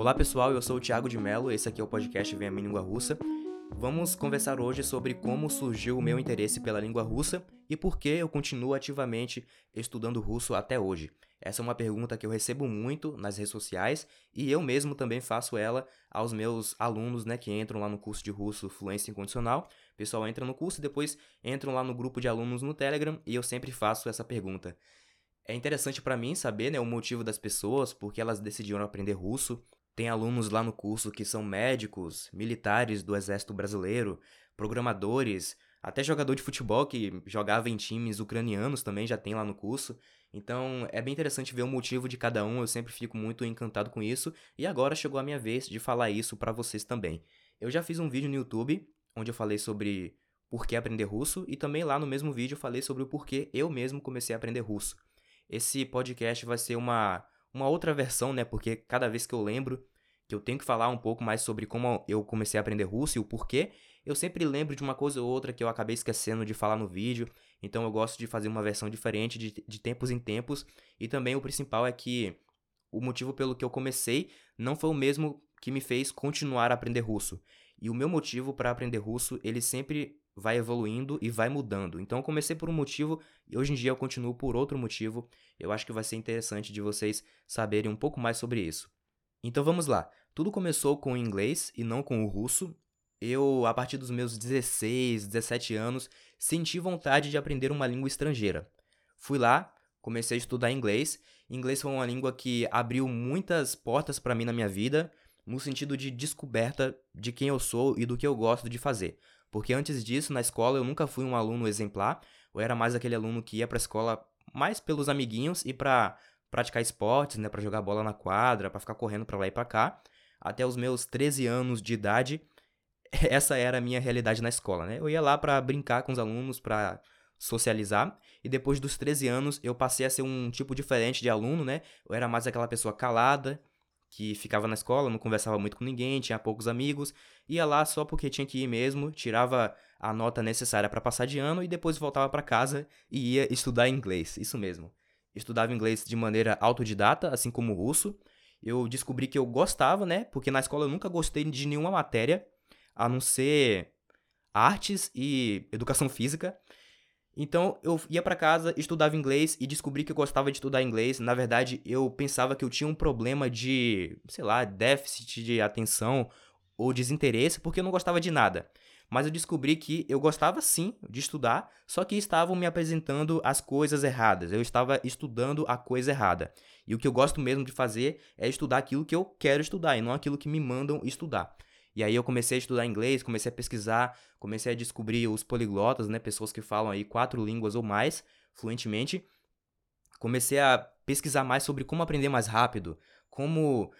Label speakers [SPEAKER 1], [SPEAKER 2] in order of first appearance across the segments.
[SPEAKER 1] Olá pessoal, eu sou o Thiago de Mello, esse aqui é o podcast Vem a Minha Língua Russa. Vamos conversar hoje sobre como surgiu o meu interesse pela língua russa e por que eu continuo ativamente estudando russo até hoje. Essa é uma pergunta que eu recebo muito nas redes sociais e eu mesmo também faço ela aos meus alunos, né, que entram lá no curso de russo Fluência Incondicional. O pessoal entra no curso e depois entram lá no grupo de alunos no Telegram e eu sempre faço essa pergunta. É interessante para mim saber, né, o motivo das pessoas, porque elas decidiram aprender russo. Tem alunos lá no curso que são médicos, militares do Exército Brasileiro, programadores, até jogador de futebol que jogava em times ucranianos também já tem lá no curso. Então é bem interessante ver o motivo de cada um, eu sempre fico muito encantado com isso. E agora chegou a minha vez de falar isso para vocês também. Eu já fiz um vídeo no YouTube onde eu falei sobre por que aprender russo e também lá no mesmo vídeo eu falei sobre o porquê eu mesmo comecei a aprender russo. Esse podcast vai ser uma, uma outra versão, né? Porque cada vez que eu lembro que eu tenho que falar um pouco mais sobre como eu comecei a aprender russo e o porquê, eu sempre lembro de uma coisa ou outra que eu acabei esquecendo de falar no vídeo, então eu gosto de fazer uma versão diferente de, de tempos em tempos. E também o principal é que o motivo pelo que eu comecei não foi o mesmo que me fez continuar a aprender russo. E o meu motivo para aprender russo, ele sempre vai evoluindo e vai mudando. Então eu comecei por um motivo e hoje em dia eu continuo por outro motivo. Eu acho que vai ser interessante de vocês saberem um pouco mais sobre isso. Então vamos lá. Tudo começou com o inglês e não com o russo. Eu, a partir dos meus 16, 17 anos, senti vontade de aprender uma língua estrangeira. Fui lá, comecei a estudar inglês. Inglês foi uma língua que abriu muitas portas para mim na minha vida, no sentido de descoberta de quem eu sou e do que eu gosto de fazer. Porque antes disso, na escola, eu nunca fui um aluno exemplar, eu era mais aquele aluno que ia para a escola mais pelos amiguinhos e para praticar esportes, né, para jogar bola na quadra, para ficar correndo para lá e para cá. Até os meus 13 anos de idade, essa era a minha realidade na escola, né? Eu ia lá para brincar com os alunos, para socializar, e depois dos 13 anos eu passei a ser um tipo diferente de aluno, né? Eu era mais aquela pessoa calada, que ficava na escola, não conversava muito com ninguém, tinha poucos amigos, ia lá só porque tinha que ir mesmo, tirava a nota necessária para passar de ano e depois voltava para casa e ia estudar inglês, isso mesmo. Estudava inglês de maneira autodidata, assim como russo. Eu descobri que eu gostava, né? Porque na escola eu nunca gostei de nenhuma matéria, a não ser artes e educação física. Então eu ia para casa, estudava inglês e descobri que eu gostava de estudar inglês. Na verdade, eu pensava que eu tinha um problema de, sei lá, déficit de atenção ou desinteresse porque eu não gostava de nada. Mas eu descobri que eu gostava sim de estudar, só que estavam me apresentando as coisas erradas. Eu estava estudando a coisa errada. E o que eu gosto mesmo de fazer é estudar aquilo que eu quero estudar e não aquilo que me mandam estudar. E aí eu comecei a estudar inglês, comecei a pesquisar, comecei a descobrir os poliglotas, né, pessoas que falam aí quatro línguas ou mais fluentemente. Comecei a pesquisar mais sobre como aprender mais rápido, como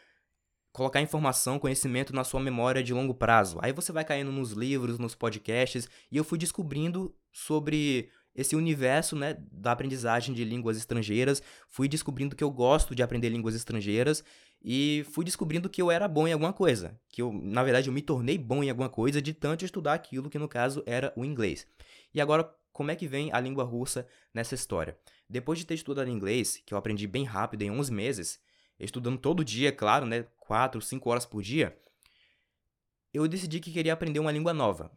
[SPEAKER 1] colocar informação, conhecimento na sua memória de longo prazo. Aí você vai caindo nos livros, nos podcasts, e eu fui descobrindo sobre esse universo, né, da aprendizagem de línguas estrangeiras, fui descobrindo que eu gosto de aprender línguas estrangeiras e fui descobrindo que eu era bom em alguma coisa, que eu, na verdade, eu me tornei bom em alguma coisa de tanto estudar aquilo que no caso era o inglês. E agora, como é que vem a língua russa nessa história? Depois de ter estudado inglês, que eu aprendi bem rápido em 11 meses, estudando todo dia, claro, né, 4, 5 horas por dia, eu decidi que queria aprender uma língua nova.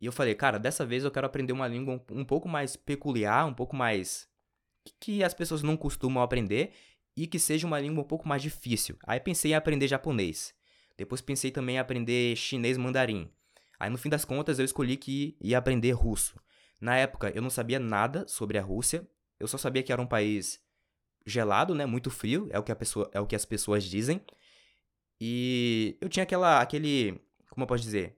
[SPEAKER 1] E eu falei, cara, dessa vez eu quero aprender uma língua um pouco mais peculiar, um pouco mais. que as pessoas não costumam aprender e que seja uma língua um pouco mais difícil. Aí pensei em aprender japonês. Depois pensei também em aprender chinês mandarim. Aí no fim das contas eu escolhi que ia aprender russo. Na época eu não sabia nada sobre a Rússia. Eu só sabia que era um país gelado, né, muito frio, é o que pessoa, é o que as pessoas dizem. E eu tinha aquela aquele, como eu posso dizer,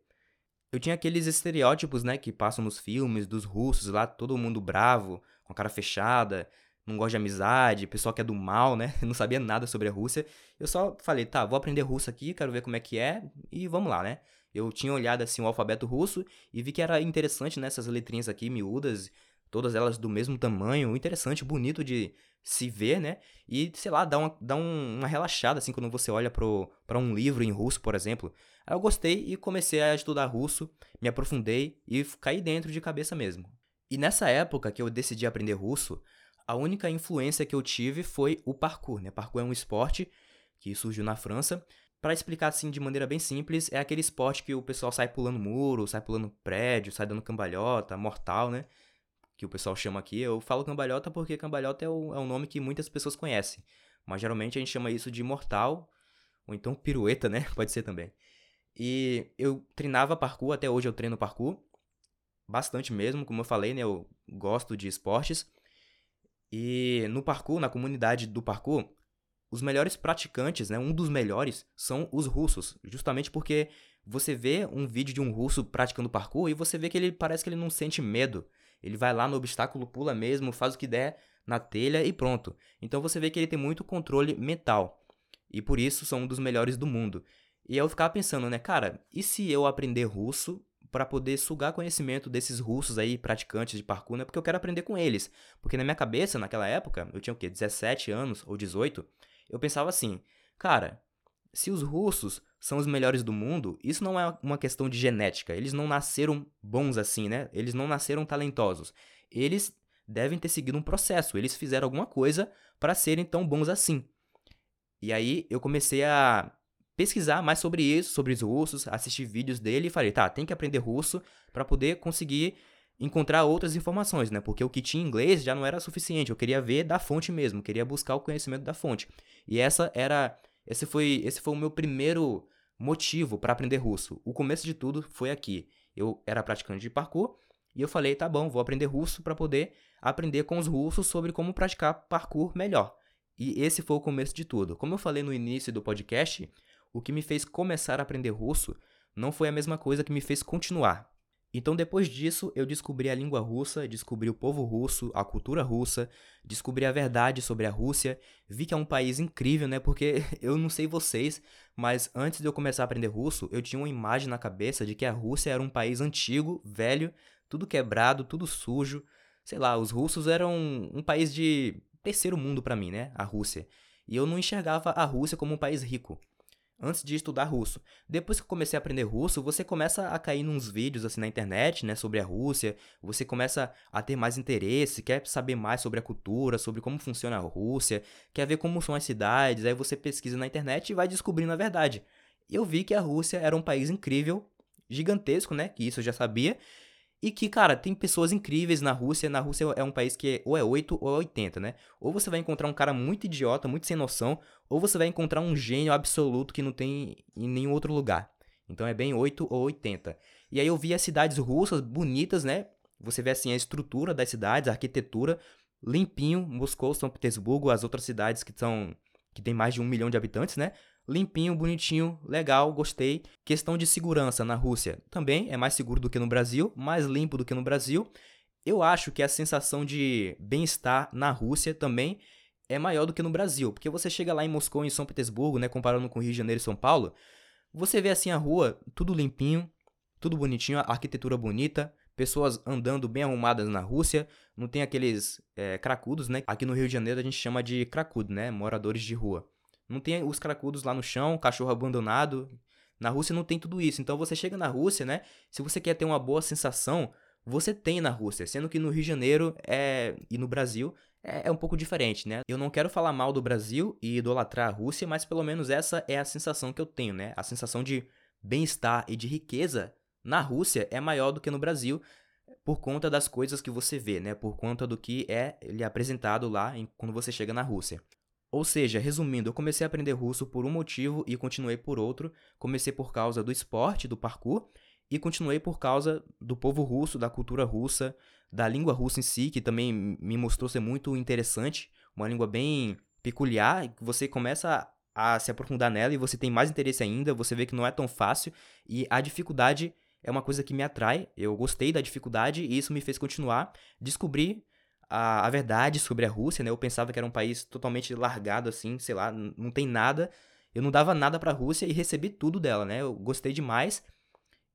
[SPEAKER 1] eu tinha aqueles estereótipos, né, que passam nos filmes dos russos lá, todo mundo bravo, com a cara fechada, não gosta de amizade, pessoal que é do mal, né? não sabia nada sobre a Rússia. Eu só falei, tá, vou aprender russo aqui, quero ver como é que é e vamos lá, né? Eu tinha olhado assim o alfabeto russo e vi que era interessante nessas né, letrinhas aqui miúdas, todas elas do mesmo tamanho, interessante, bonito de se ver, né? E, sei lá, dá uma, dá um, uma relaxada, assim, quando você olha para um livro em russo, por exemplo. Aí eu gostei e comecei a estudar russo, me aprofundei e caí dentro de cabeça mesmo. E nessa época que eu decidi aprender russo, a única influência que eu tive foi o parkour, né? Parkour é um esporte que surgiu na França. Para explicar assim de maneira bem simples, é aquele esporte que o pessoal sai pulando muro, sai pulando prédio, sai dando cambalhota, mortal, né? Que o pessoal chama aqui. Eu falo cambalhota porque cambalhota é o, é o nome que muitas pessoas conhecem. Mas geralmente a gente chama isso de mortal, ou então pirueta, né? Pode ser também. E eu treinava parkour, até hoje eu treino parkour. Bastante mesmo, como eu falei, né? Eu gosto de esportes. E no parkour, na comunidade do parkour, os melhores praticantes, né? Um dos melhores são os russos. Justamente porque você vê um vídeo de um russo praticando parkour e você vê que ele parece que ele não sente medo. Ele vai lá no obstáculo, pula mesmo, faz o que der na telha e pronto. Então você vê que ele tem muito controle mental. E por isso são um dos melhores do mundo. E eu ficava pensando, né, cara, e se eu aprender russo para poder sugar conhecimento desses russos aí, praticantes de parkour, né? Porque eu quero aprender com eles. Porque na minha cabeça, naquela época, eu tinha o quê? 17 anos ou 18, eu pensava assim, cara, se os russos são os melhores do mundo, isso não é uma questão de genética. Eles não nasceram bons assim, né? Eles não nasceram talentosos. Eles devem ter seguido um processo. Eles fizeram alguma coisa para serem tão bons assim. E aí eu comecei a pesquisar mais sobre isso, sobre os russos, assistir vídeos dele e falei, tá, tem que aprender russo para poder conseguir encontrar outras informações, né? Porque o que tinha em inglês já não era suficiente. Eu queria ver da fonte mesmo, queria buscar o conhecimento da fonte. E essa era, esse foi, esse foi o meu primeiro motivo para aprender russo. O começo de tudo foi aqui. Eu era praticante de parkour e eu falei, tá bom, vou aprender russo para poder aprender com os russos sobre como praticar parkour melhor. E esse foi o começo de tudo. Como eu falei no início do podcast, o que me fez começar a aprender russo não foi a mesma coisa que me fez continuar. Então, depois disso, eu descobri a língua russa, descobri o povo russo, a cultura russa, descobri a verdade sobre a Rússia, vi que é um país incrível, né? Porque eu não sei vocês, mas antes de eu começar a aprender russo, eu tinha uma imagem na cabeça de que a Rússia era um país antigo, velho, tudo quebrado, tudo sujo. Sei lá, os russos eram um país de terceiro mundo para mim, né? A Rússia. E eu não enxergava a Rússia como um país rico antes de estudar russo. Depois que eu comecei a aprender russo, você começa a cair nos vídeos assim na internet, né, sobre a Rússia, você começa a ter mais interesse, quer saber mais sobre a cultura, sobre como funciona a Rússia, quer ver como são as cidades, aí você pesquisa na internet e vai descobrindo a verdade. Eu vi que a Rússia era um país incrível, gigantesco, né, que isso eu já sabia, e que, cara, tem pessoas incríveis na Rússia. Na Rússia é um país que ou é 8 ou é 80, né? Ou você vai encontrar um cara muito idiota, muito sem noção, ou você vai encontrar um gênio absoluto que não tem em nenhum outro lugar. Então é bem 8 ou 80. E aí eu vi as cidades russas bonitas, né? Você vê assim a estrutura das cidades, a arquitetura, limpinho, Moscou, São Petersburgo, as outras cidades que são que tem mais de um milhão de habitantes, né? Limpinho, bonitinho, legal, gostei. Questão de segurança na Rússia também é mais seguro do que no Brasil, mais limpo do que no Brasil. Eu acho que a sensação de bem-estar na Rússia também é maior do que no Brasil, porque você chega lá em Moscou, em São Petersburgo, né, comparando com Rio de Janeiro e São Paulo, você vê assim a rua, tudo limpinho, tudo bonitinho, a arquitetura bonita, pessoas andando bem arrumadas na Rússia, não tem aqueles é, cracudos, né? Aqui no Rio de Janeiro a gente chama de cracudo, né? Moradores de rua. Não tem os cracudos lá no chão, cachorro abandonado. Na Rússia não tem tudo isso. Então você chega na Rússia, né? Se você quer ter uma boa sensação, você tem na Rússia. Sendo que no Rio de Janeiro é... e no Brasil é, é um pouco diferente, né? Eu não quero falar mal do Brasil e idolatrar a Rússia, mas pelo menos essa é a sensação que eu tenho, né? A sensação de bem-estar e de riqueza na Rússia é maior do que no Brasil por conta das coisas que você vê, né? Por conta do que é lhe apresentado lá em, quando você chega na Rússia. Ou seja, resumindo, eu comecei a aprender russo por um motivo e continuei por outro. Comecei por causa do esporte, do parkour, e continuei por causa do povo russo, da cultura russa, da língua russa em si, que também me mostrou ser muito interessante, uma língua bem peculiar, que você começa a se aprofundar nela e você tem mais interesse ainda, você vê que não é tão fácil e a dificuldade é uma coisa que me atrai. Eu gostei da dificuldade e isso me fez continuar, descobrir a, a verdade sobre a Rússia, né? Eu pensava que era um país totalmente largado, assim, sei lá, não tem nada. Eu não dava nada para a Rússia e recebi tudo dela, né? Eu gostei demais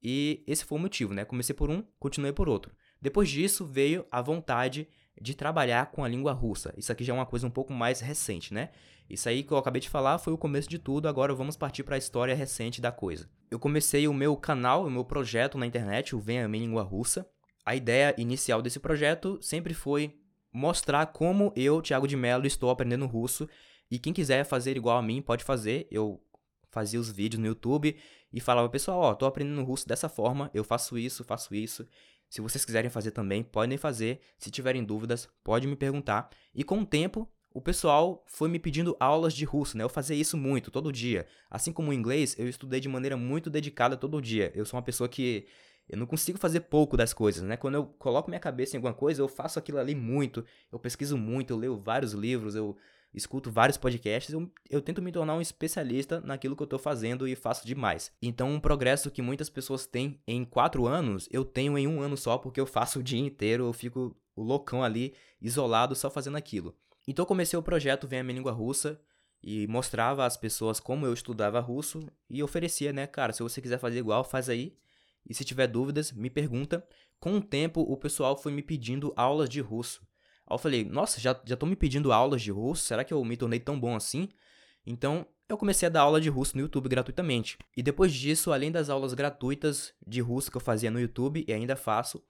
[SPEAKER 1] e esse foi o motivo, né? Comecei por um, continuei por outro. Depois disso veio a vontade de trabalhar com a língua russa. Isso aqui já é uma coisa um pouco mais recente, né? Isso aí que eu acabei de falar foi o começo de tudo, agora vamos partir para a história recente da coisa. Eu comecei o meu canal, o meu projeto na internet, o Venha Minha Língua Russa. A ideia inicial desse projeto sempre foi mostrar como eu, Thiago de Mello, estou aprendendo russo. E quem quiser fazer igual a mim, pode fazer. Eu fazia os vídeos no YouTube e falava, pessoal, ó, tô aprendendo russo dessa forma, eu faço isso, faço isso. Se vocês quiserem fazer também, podem fazer. Se tiverem dúvidas, pode me perguntar. E com o tempo, o pessoal foi me pedindo aulas de russo, né? Eu fazia isso muito, todo dia. Assim como o inglês, eu estudei de maneira muito dedicada todo dia. Eu sou uma pessoa que eu não consigo fazer pouco das coisas, né? Quando eu coloco minha cabeça em alguma coisa, eu faço aquilo ali muito, eu pesquiso muito, eu leio vários livros, eu escuto vários podcasts, eu, eu tento me tornar um especialista naquilo que eu estou fazendo e faço demais. Então, um progresso que muitas pessoas têm em quatro anos, eu tenho em um ano só, porque eu faço o dia inteiro, eu fico o loucão ali, isolado, só fazendo aquilo. Então, eu comecei o projeto Vem a Minha Língua Russa e mostrava às pessoas como eu estudava russo e oferecia, né, cara, se você quiser fazer igual, faz aí. E se tiver dúvidas, me pergunta. Com o tempo, o pessoal foi me pedindo aulas de russo. Aí eu falei, nossa, já estão me pedindo aulas de russo, será que eu me tornei tão bom assim? Então, eu comecei a dar aula de russo no YouTube gratuitamente. E depois disso, além das aulas gratuitas de russo que eu fazia no YouTube e ainda faço,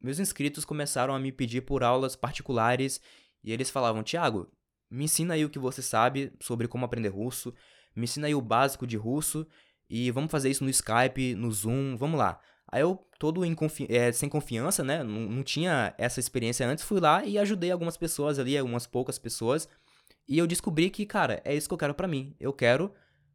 [SPEAKER 1] meus inscritos começaram a me pedir por aulas particulares e eles falavam: Tiago, me ensina aí o que você sabe sobre como aprender russo, me ensina aí o básico de russo e vamos fazer isso no Skype, no Zoom, vamos lá. Aí eu, todo confi é, sem confiança, né? Não, não tinha essa experiência antes, fui lá e ajudei algumas pessoas ali, algumas poucas pessoas. E eu descobri que, cara, é isso que eu quero para mim. Eu quero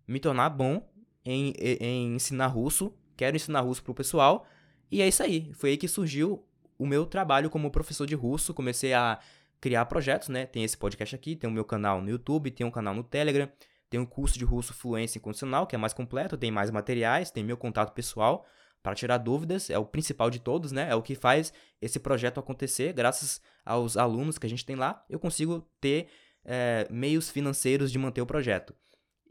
[SPEAKER 1] me tornar bom em, em ensinar russo, quero ensinar russo pro pessoal. E é isso aí. Foi aí que surgiu o meu trabalho como professor de russo. Comecei a criar projetos, né? Tem esse podcast aqui, tem o meu canal no YouTube, tem um canal no Telegram, tem um curso de russo fluência incondicional, que é mais completo, tem mais materiais, tem meu contato pessoal para tirar dúvidas, é o principal de todos, né? É o que faz esse projeto acontecer. Graças aos alunos que a gente tem lá, eu consigo ter é, meios financeiros de manter o projeto.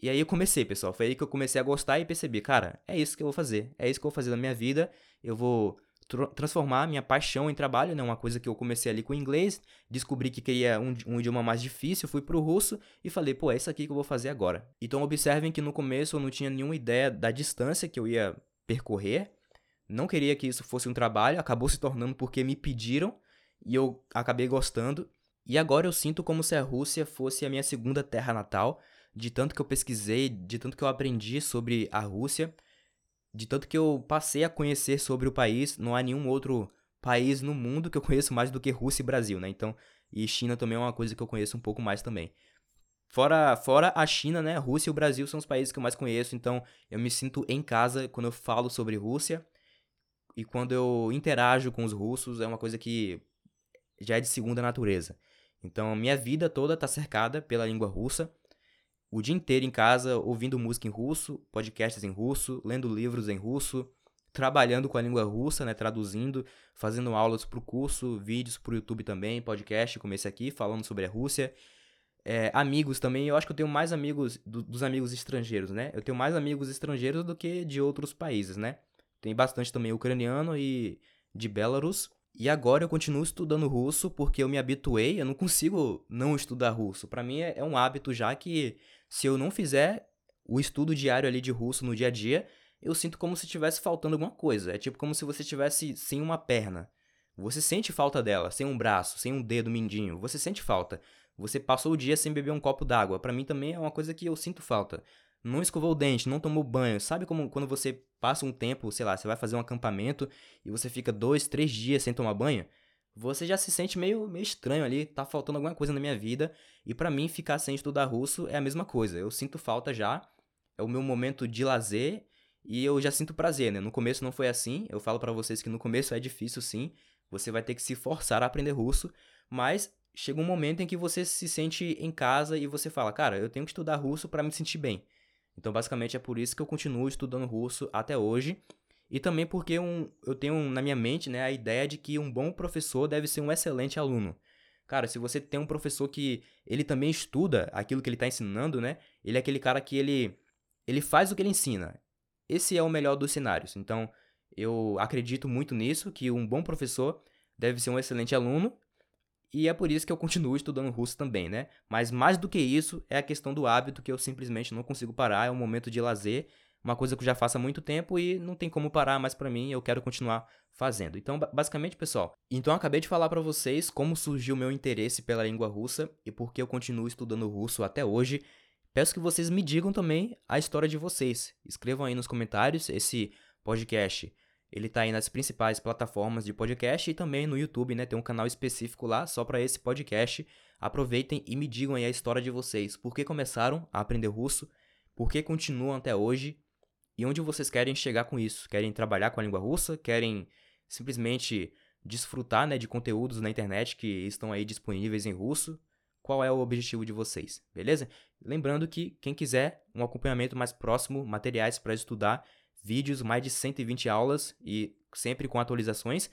[SPEAKER 1] E aí eu comecei, pessoal. Foi aí que eu comecei a gostar e percebi, cara, é isso que eu vou fazer. É isso que eu vou fazer na minha vida. Eu vou tr transformar minha paixão em trabalho, né? Uma coisa que eu comecei ali com o inglês, descobri que queria um, um idioma mais difícil, fui pro russo e falei, pô, é isso aqui que eu vou fazer agora. Então observem que no começo eu não tinha nenhuma ideia da distância que eu ia percorrer, não queria que isso fosse um trabalho, acabou se tornando porque me pediram e eu acabei gostando. E agora eu sinto como se a Rússia fosse a minha segunda terra natal, de tanto que eu pesquisei, de tanto que eu aprendi sobre a Rússia, de tanto que eu passei a conhecer sobre o país. Não há nenhum outro país no mundo que eu conheço mais do que Rússia e Brasil, né? Então, e China também é uma coisa que eu conheço um pouco mais também. Fora, fora a China, né? Rússia e o Brasil são os países que eu mais conheço, então eu me sinto em casa quando eu falo sobre Rússia. E quando eu interajo com os russos, é uma coisa que já é de segunda natureza. Então, minha vida toda está cercada pela língua russa. O dia inteiro em casa, ouvindo música em russo, podcasts em russo, lendo livros em russo, trabalhando com a língua russa, né, traduzindo, fazendo aulas para o curso, vídeos para o YouTube também, podcast como esse aqui, falando sobre a Rússia. É, amigos também, eu acho que eu tenho mais amigos do, dos amigos estrangeiros, né? Eu tenho mais amigos estrangeiros do que de outros países, né? Tem bastante também ucraniano e de Belarus. E agora eu continuo estudando russo porque eu me habituei, eu não consigo não estudar russo. Para mim é, é um hábito já que se eu não fizer o estudo diário ali de russo no dia a dia, eu sinto como se tivesse faltando alguma coisa. É tipo como se você tivesse sem uma perna. Você sente falta dela, sem um braço, sem um dedo mindinho. Você sente falta. Você passou o dia sem beber um copo d'água. Para mim também é uma coisa que eu sinto falta não escovou o dente, não tomou banho. Sabe como quando você passa um tempo, sei lá, você vai fazer um acampamento e você fica dois, três dias sem tomar banho? Você já se sente meio, meio estranho ali, tá faltando alguma coisa na minha vida. E para mim, ficar sem estudar russo é a mesma coisa. Eu sinto falta já, é o meu momento de lazer e eu já sinto prazer, né? No começo não foi assim. Eu falo para vocês que no começo é difícil sim. Você vai ter que se forçar a aprender russo, mas chega um momento em que você se sente em casa e você fala, cara, eu tenho que estudar russo para me sentir bem. Então, basicamente, é por isso que eu continuo estudando russo até hoje. E também porque um, eu tenho na minha mente né, a ideia de que um bom professor deve ser um excelente aluno. Cara, se você tem um professor que ele também estuda aquilo que ele está ensinando, né? Ele é aquele cara que ele, ele faz o que ele ensina. Esse é o melhor dos cenários. Então, eu acredito muito nisso, que um bom professor deve ser um excelente aluno e é por isso que eu continuo estudando russo também, né? Mas mais do que isso, é a questão do hábito que eu simplesmente não consigo parar, é um momento de lazer, uma coisa que eu já faço há muito tempo e não tem como parar mais para mim, eu quero continuar fazendo. Então, basicamente, pessoal, então eu acabei de falar para vocês como surgiu o meu interesse pela língua russa e por que eu continuo estudando russo até hoje. Peço que vocês me digam também a história de vocês. Escrevam aí nos comentários esse podcast. Ele tá aí nas principais plataformas de podcast e também no YouTube, né? Tem um canal específico lá só para esse podcast. Aproveitem e me digam aí a história de vocês. Por que começaram a aprender russo? Por que continuam até hoje? E onde vocês querem chegar com isso? Querem trabalhar com a língua russa? Querem simplesmente desfrutar né, de conteúdos na internet que estão aí disponíveis em russo? Qual é o objetivo de vocês, beleza? Lembrando que quem quiser um acompanhamento mais próximo, materiais para estudar, vídeos, mais de 120 aulas e sempre com atualizações,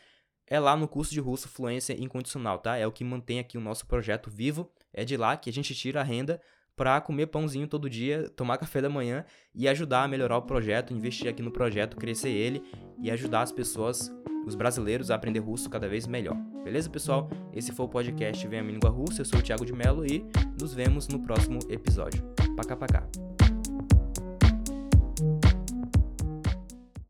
[SPEAKER 1] é lá no curso de russo Fluência Incondicional, tá? É o que mantém aqui o nosso projeto vivo, é de lá que a gente tira a renda para comer pãozinho todo dia, tomar café da manhã e ajudar a melhorar o projeto, investir aqui no projeto, crescer ele e ajudar as pessoas, os brasileiros, a aprender russo cada vez melhor. Beleza, pessoal? Esse foi o podcast Vem a Língua Russa. Eu sou o Thiago de Mello e nos vemos no próximo episódio. Pacá, pacá.